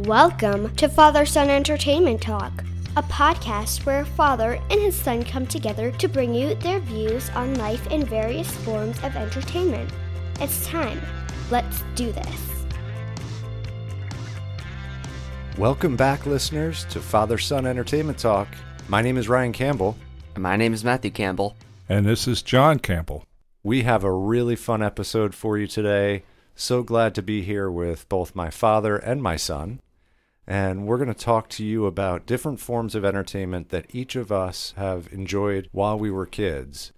Welcome to Father Son Entertainment Talk, a podcast where a father and his son come together to bring you their views on life in various forms of entertainment. It's time. Let's do this. Welcome back, listeners, to Father Son Entertainment Talk. My name is Ryan Campbell. My name is Matthew Campbell. And this is John Campbell. We have a really fun episode for you today. So glad to be here with both my father and my son and we're going to talk to you about different forms of entertainment that each of us have enjoyed while we were kids.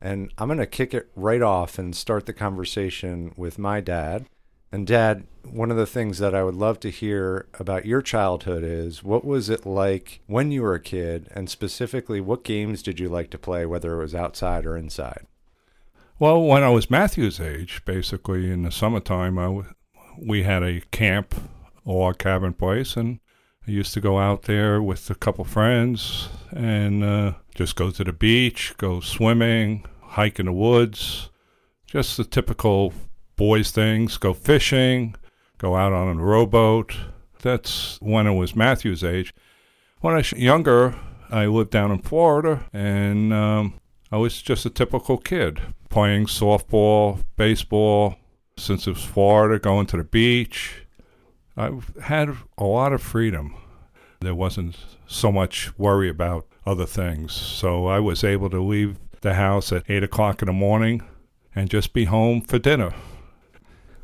And I'm going to kick it right off and start the conversation with my dad. And, Dad, one of the things that I would love to hear about your childhood is what was it like when you were a kid? And specifically, what games did you like to play, whether it was outside or inside? Well, when I was Matthew's age, basically in the summertime, I w- we had a camp log cabin place, and I used to go out there with a couple friends and uh, just go to the beach, go swimming, hike in the woods, just the typical boys things. Go fishing, go out on a rowboat. That's when it was Matthew's age. When I was younger, I lived down in Florida, and um, I was just a typical kid playing softball, baseball. Since it was Florida, going to the beach, I had a lot of freedom. There wasn't so much worry about other things. So I was able to leave the house at 8 o'clock in the morning and just be home for dinner.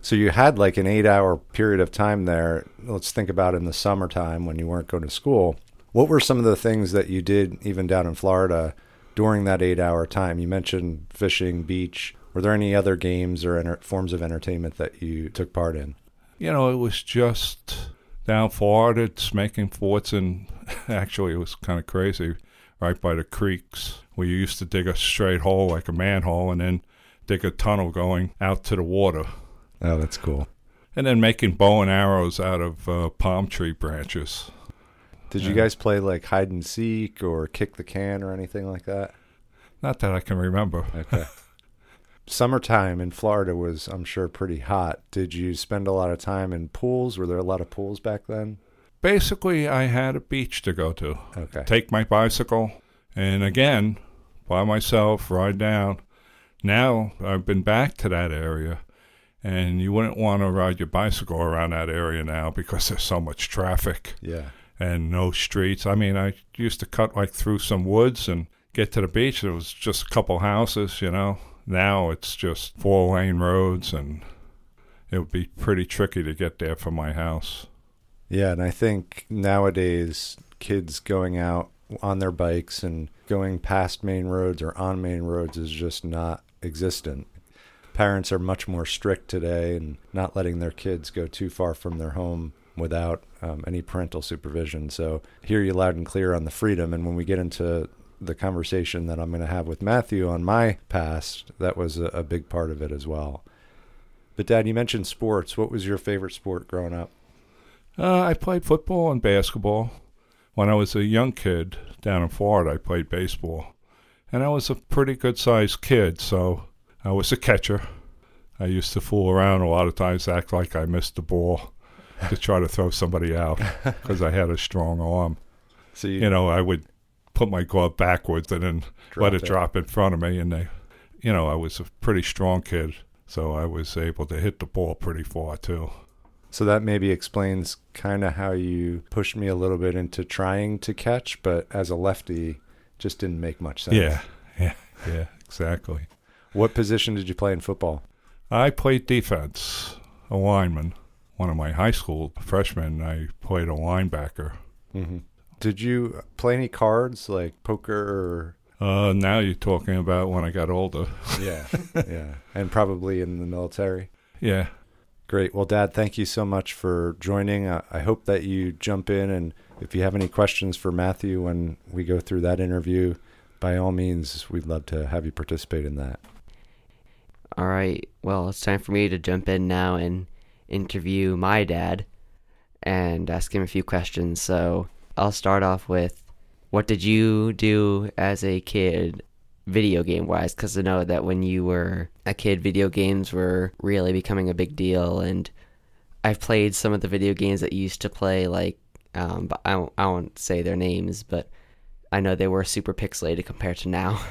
So you had like an eight hour period of time there. Let's think about in the summertime when you weren't going to school. What were some of the things that you did even down in Florida during that eight hour time? You mentioned fishing, beach. Were there any other games or enter- forms of entertainment that you took part in? You know, it was just down Florida, it's making forts, and actually it was kind of crazy right by the creeks where you used to dig a straight hole like a manhole and then dig a tunnel going out to the water. Oh, that's cool. And then making bow and arrows out of uh, palm tree branches. Did you guys play like hide and seek or kick the can or anything like that? Not that I can remember. Okay. summertime in Florida was, I'm sure, pretty hot. Did you spend a lot of time in pools? Were there a lot of pools back then? Basically, I had a beach to go to. Okay. Take my bicycle, and again, by myself, ride down. Now I've been back to that area, and you wouldn't want to ride your bicycle around that area now because there's so much traffic. Yeah. And no streets. I mean, I used to cut like through some woods and get to the beach. There was just a couple houses, you know, now it's just four lane roads, and it would be pretty tricky to get there from my house. Yeah, and I think nowadays kids going out on their bikes and going past main roads or on main roads is just not existent. Parents are much more strict today and not letting their kids go too far from their home without um, any parental supervision. So, hear you loud and clear on the freedom. And when we get into the conversation that I'm going to have with Matthew on my past, that was a, a big part of it as well. But, Dad, you mentioned sports. What was your favorite sport growing up? Uh, I played football and basketball. When I was a young kid down in Florida, I played baseball. And I was a pretty good sized kid, so I was a catcher. I used to fool around a lot of times, act like I missed the ball to try to throw somebody out because I had a strong arm. So you, you know, I would put my glove backwards and then drop let it, it, drop in front of me. And they, you know, I was a pretty strong kid, so I was able to hit the ball pretty far too. So that maybe explains kind of how you pushed me a little bit into trying to catch, but as a lefty, just didn't make much sense. Yeah, yeah, yeah, exactly. what position did you play in football? I played defense, a lineman. One of my high school freshmen, I played a linebacker. Mm-hmm. Did you play any cards like poker or? Uh, now you're talking about when I got older. yeah, yeah, and probably in the military. Yeah. Great. Well, Dad, thank you so much for joining. I, I hope that you jump in, and if you have any questions for Matthew when we go through that interview, by all means, we'd love to have you participate in that. All right. Well, it's time for me to jump in now and interview my dad and ask him a few questions. So, I'll start off with what did you do as a kid video game wise? Because I know that when you were a kid video games were really becoming a big deal. And I've played some of the video games that you used to play, like, um, but I won't, I won't say their names, but I know they were super pixelated compared to now.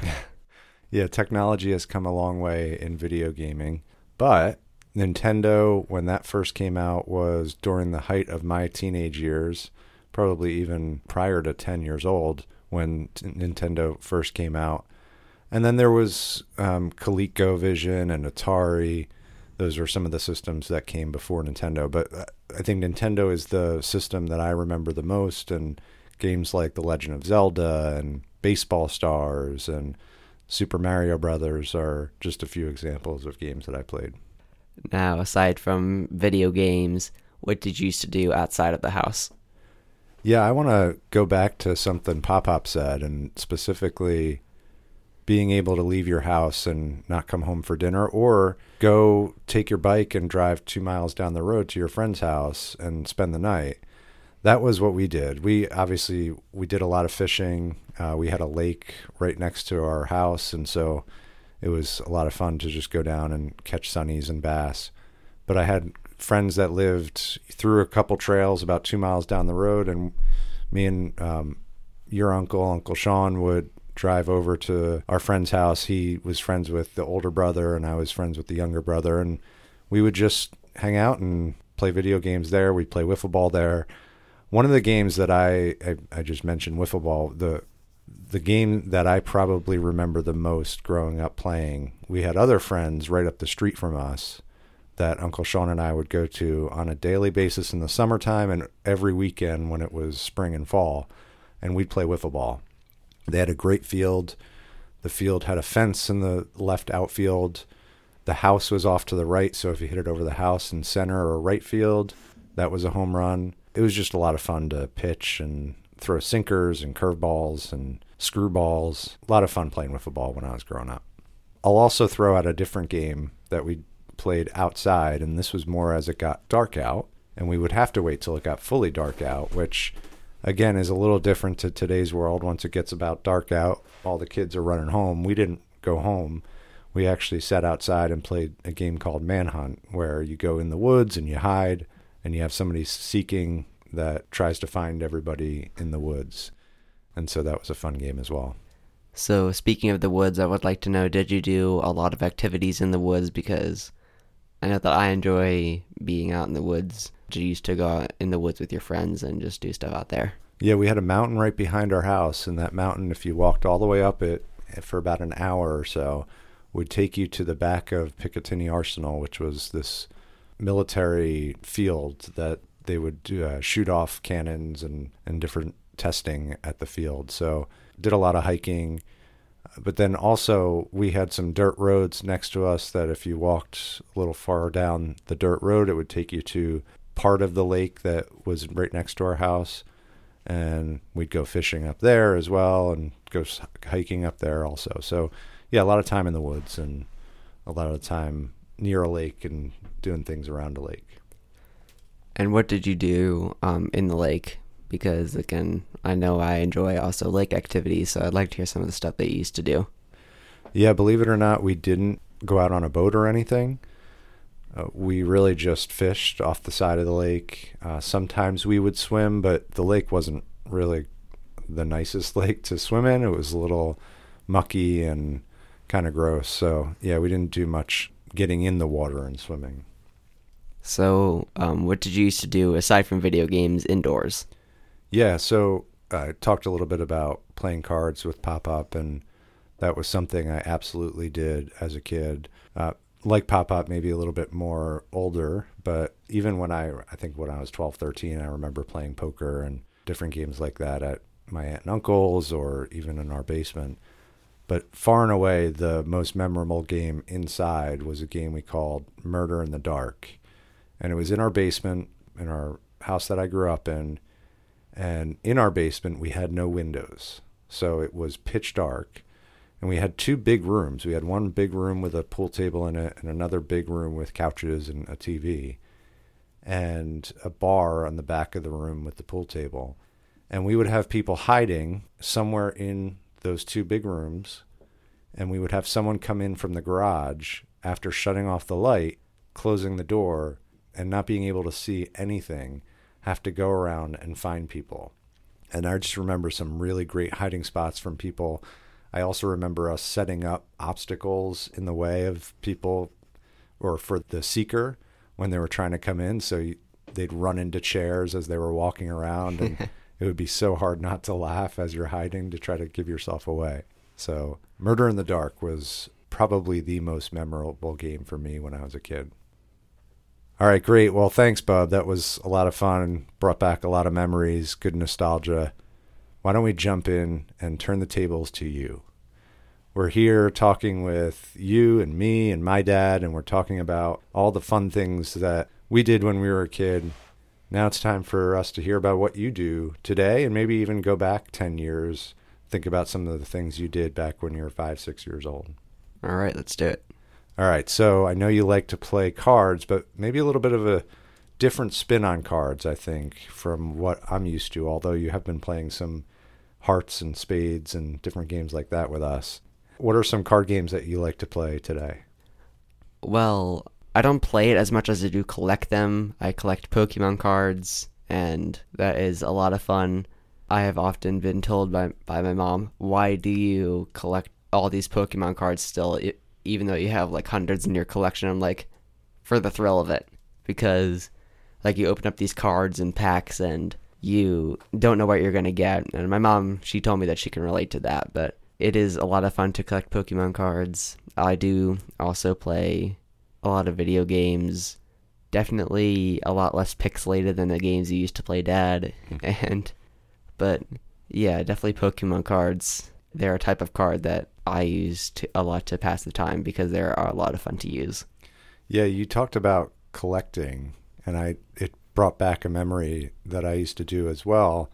Yeah, technology has come a long way in video gaming, but Nintendo, when that first came out, was during the height of my teenage years, probably even prior to 10 years old when t- Nintendo first came out. And then there was um, ColecoVision and Atari. Those were some of the systems that came before Nintendo. But uh, I think Nintendo is the system that I remember the most, and games like The Legend of Zelda and Baseball Stars and Super Mario Brothers are just a few examples of games that I played. Now, aside from video games, what did you used to do outside of the house? Yeah, I want to go back to something Pop Pop said, and specifically being able to leave your house and not come home for dinner, or go take your bike and drive two miles down the road to your friend's house and spend the night. That was what we did. We obviously we did a lot of fishing. Uh, we had a lake right next to our house, and so it was a lot of fun to just go down and catch sunnies and bass. But I had friends that lived through a couple trails about two miles down the road, and me and um, your uncle, Uncle Sean, would drive over to our friend's house. He was friends with the older brother, and I was friends with the younger brother, and we would just hang out and play video games there. We'd play wiffle ball there. One of the games that I, I, I just mentioned, wiffle ball, the the game that I probably remember the most growing up playing. We had other friends right up the street from us that Uncle Sean and I would go to on a daily basis in the summertime and every weekend when it was spring and fall, and we'd play wiffle ball. They had a great field. The field had a fence in the left outfield. The house was off to the right, so if you hit it over the house in center or right field, that was a home run. It was just a lot of fun to pitch and throw sinkers and curveballs and screwballs. A lot of fun playing wiffle ball when I was growing up. I'll also throw out a different game that we played outside, and this was more as it got dark out, and we would have to wait till it got fully dark out, which again is a little different to today's world. Once it gets about dark out, all the kids are running home. We didn't go home. We actually sat outside and played a game called Manhunt, where you go in the woods and you hide, and you have somebody seeking that tries to find everybody in the woods. And so that was a fun game as well. So, speaking of the woods, I would like to know did you do a lot of activities in the woods? Because I know that I enjoy being out in the woods. You used to go out in the woods with your friends and just do stuff out there? Yeah, we had a mountain right behind our house, and that mountain, if you walked all the way up it for about an hour or so, would take you to the back of Picatinny Arsenal, which was this military field that they would uh, shoot off cannons and, and different testing at the field. So did a lot of hiking. But then also we had some dirt roads next to us that if you walked a little far down the dirt road, it would take you to part of the lake that was right next to our house. And we'd go fishing up there as well and go hiking up there also. So yeah, a lot of time in the woods and a lot of time near a lake and doing things around a lake. And what did you do um, in the lake? Because again, I know I enjoy also lake activities, so I'd like to hear some of the stuff that you used to do. Yeah, believe it or not, we didn't go out on a boat or anything. Uh, we really just fished off the side of the lake. Uh, sometimes we would swim, but the lake wasn't really the nicest lake to swim in. It was a little mucky and kind of gross. So, yeah, we didn't do much getting in the water and swimming. So, um, what did you used to do aside from video games indoors? Yeah, so I talked a little bit about playing cards with Pop Up, and that was something I absolutely did as a kid. Uh, like Pop Up, maybe a little bit more older, but even when I, I think when I was 12, 13, I remember playing poker and different games like that at my aunt and uncle's or even in our basement. But far and away, the most memorable game inside was a game we called Murder in the Dark and it was in our basement in our house that I grew up in. And in our basement, we had no windows. So it was pitch dark. And we had two big rooms. We had one big room with a pool table in it, and another big room with couches and a TV, and a bar on the back of the room with the pool table. And we would have people hiding somewhere in those two big rooms. And we would have someone come in from the garage after shutting off the light, closing the door, and not being able to see anything, have to go around and find people. And I just remember some really great hiding spots from people. I also remember us setting up obstacles in the way of people or for the seeker when they were trying to come in. So you, they'd run into chairs as they were walking around, and it would be so hard not to laugh as you're hiding to try to give yourself away. So, Murder in the Dark was probably the most memorable game for me when I was a kid. All right, great. Well, thanks, Bob. That was a lot of fun. Brought back a lot of memories, good nostalgia. Why don't we jump in and turn the tables to you? We're here talking with you and me and my dad, and we're talking about all the fun things that we did when we were a kid. Now it's time for us to hear about what you do today and maybe even go back 10 years. Think about some of the things you did back when you were five, six years old. All right, let's do it. All right. So I know you like to play cards, but maybe a little bit of a different spin on cards, I think, from what I'm used to, although you have been playing some hearts and spades and different games like that with us. What are some card games that you like to play today? Well, I don't play it as much as I do collect them. I collect Pokemon cards, and that is a lot of fun. I have often been told by, by my mom, why do you collect all these Pokemon cards still? Even though you have like hundreds in your collection. I'm like, for the thrill of it, because like you open up these cards and packs and you don't know what you're gonna get. And my mom, she told me that she can relate to that, but it is a lot of fun to collect Pokemon cards. I do also play a lot of video games. Definitely a lot less pixelated than the games you used to play, Dad. Hmm. And, but yeah, definitely Pokemon cards. They're a type of card that I use to, a lot to pass the time because they are a lot of fun to use. Yeah, you talked about collecting, and I it brought back a memory that I used to do as well,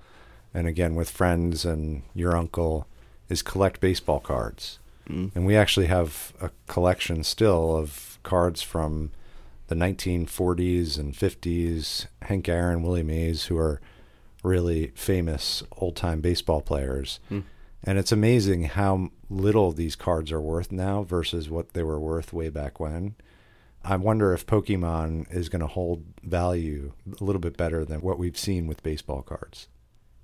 and again with friends and your uncle, is collect baseball cards. Mm. And we actually have a collection still of cards from the 1940s and 50s. Hank Aaron, Willie Mays, who are really famous old time baseball players. Mm. And it's amazing how little these cards are worth now versus what they were worth way back when. I wonder if Pokemon is going to hold value a little bit better than what we've seen with baseball cards.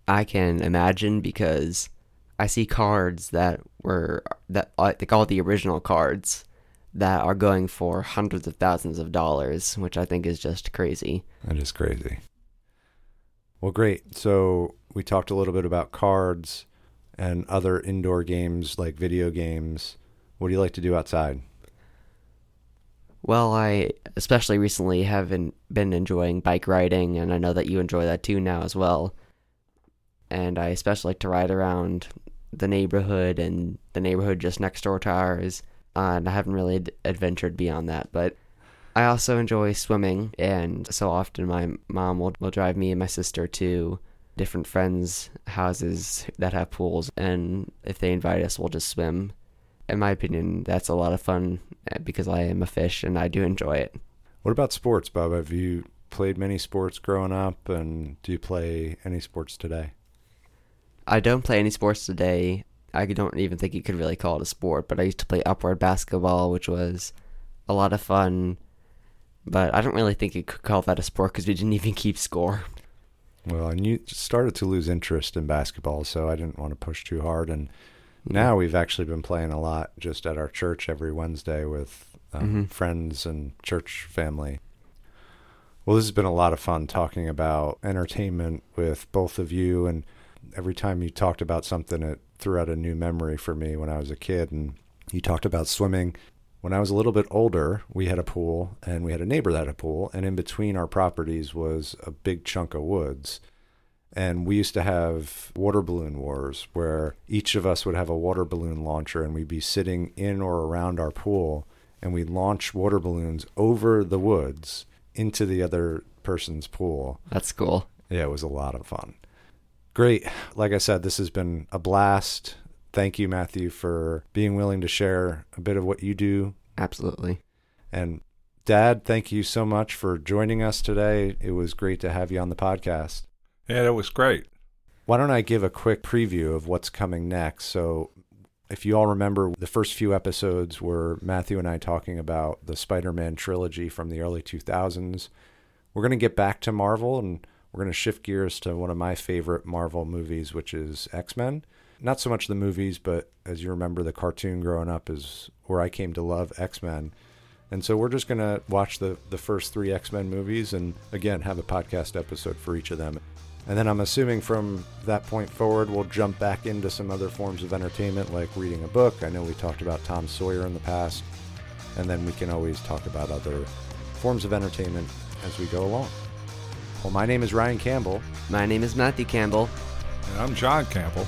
I can imagine because I see cards that were that I think all the original cards that are going for hundreds of thousands of dollars, which I think is just crazy. That is crazy. Well, great. So we talked a little bit about cards and other indoor games like video games. What do you like to do outside? Well, I especially recently have been, been enjoying bike riding, and I know that you enjoy that too now as well. And I especially like to ride around the neighborhood and the neighborhood just next door to ours. Uh, and I haven't really d- adventured beyond that, but I also enjoy swimming, and so often my mom will, will drive me and my sister to different friends' houses that have pools, and if they invite us, we'll just swim. In my opinion, that's a lot of fun eh, because I am a fish and I do enjoy it. What about sports, Bob? Have you played many sports growing up, and do you play any sports today? I don't play any sports today. I don't even think you could really call it a sport, but I used to play upward basketball, which was a lot of fun. But I don't really think you could call that a sport because we didn't even keep score. Well, and you started to lose interest in basketball, so I didn't want to push too hard. And now we've actually been playing a lot just at our church every Wednesday with um, mm-hmm. friends and church family. Well, this has been a lot of fun talking about entertainment with both of you. And every time you talked about something, it threw out a new memory for me when I was a kid. And you talked about swimming when I was a little bit older, we had a pool and we had a neighbor that had a pool, and in between our properties was a big chunk of woods. And we used to have water balloon wars where each of us would have a water balloon launcher and we'd be sitting in or around our pool and we'd launch water balloons over the woods into the other person's pool. That's cool. Yeah, it was a lot of fun. Great. Like I said, this has been a blast thank you, Matthew, for being willing to share a bit of what you do. Absolutely. And Dad, thank you so much for joining us today. It was great to have you on the podcast. Yeah, that was great. Why don't I give a quick preview of what's coming next? So, if you all remember, the first few episodes were Matthew and I talking about the Spider Man trilogy from the early 2000s. we're going to get back to Marvel and we're going to shift gears to one of my favorite Marvel movies, which is X Men. Not so much the movies, but as you remember, the cartoon growing up is where I came to love X Men. And so we're just going to watch the, the first three X Men movies and again have a podcast episode for each of them. And then I'm assuming from that point forward, we'll jump back into some other forms of entertainment like reading a book. I know we talked about Tom Sawyer in the past. And then we can always talk about other forms of entertainment as we go along. Well, my name is Ryan Campbell. My name is Matthew Campbell. And I'm John Campbell.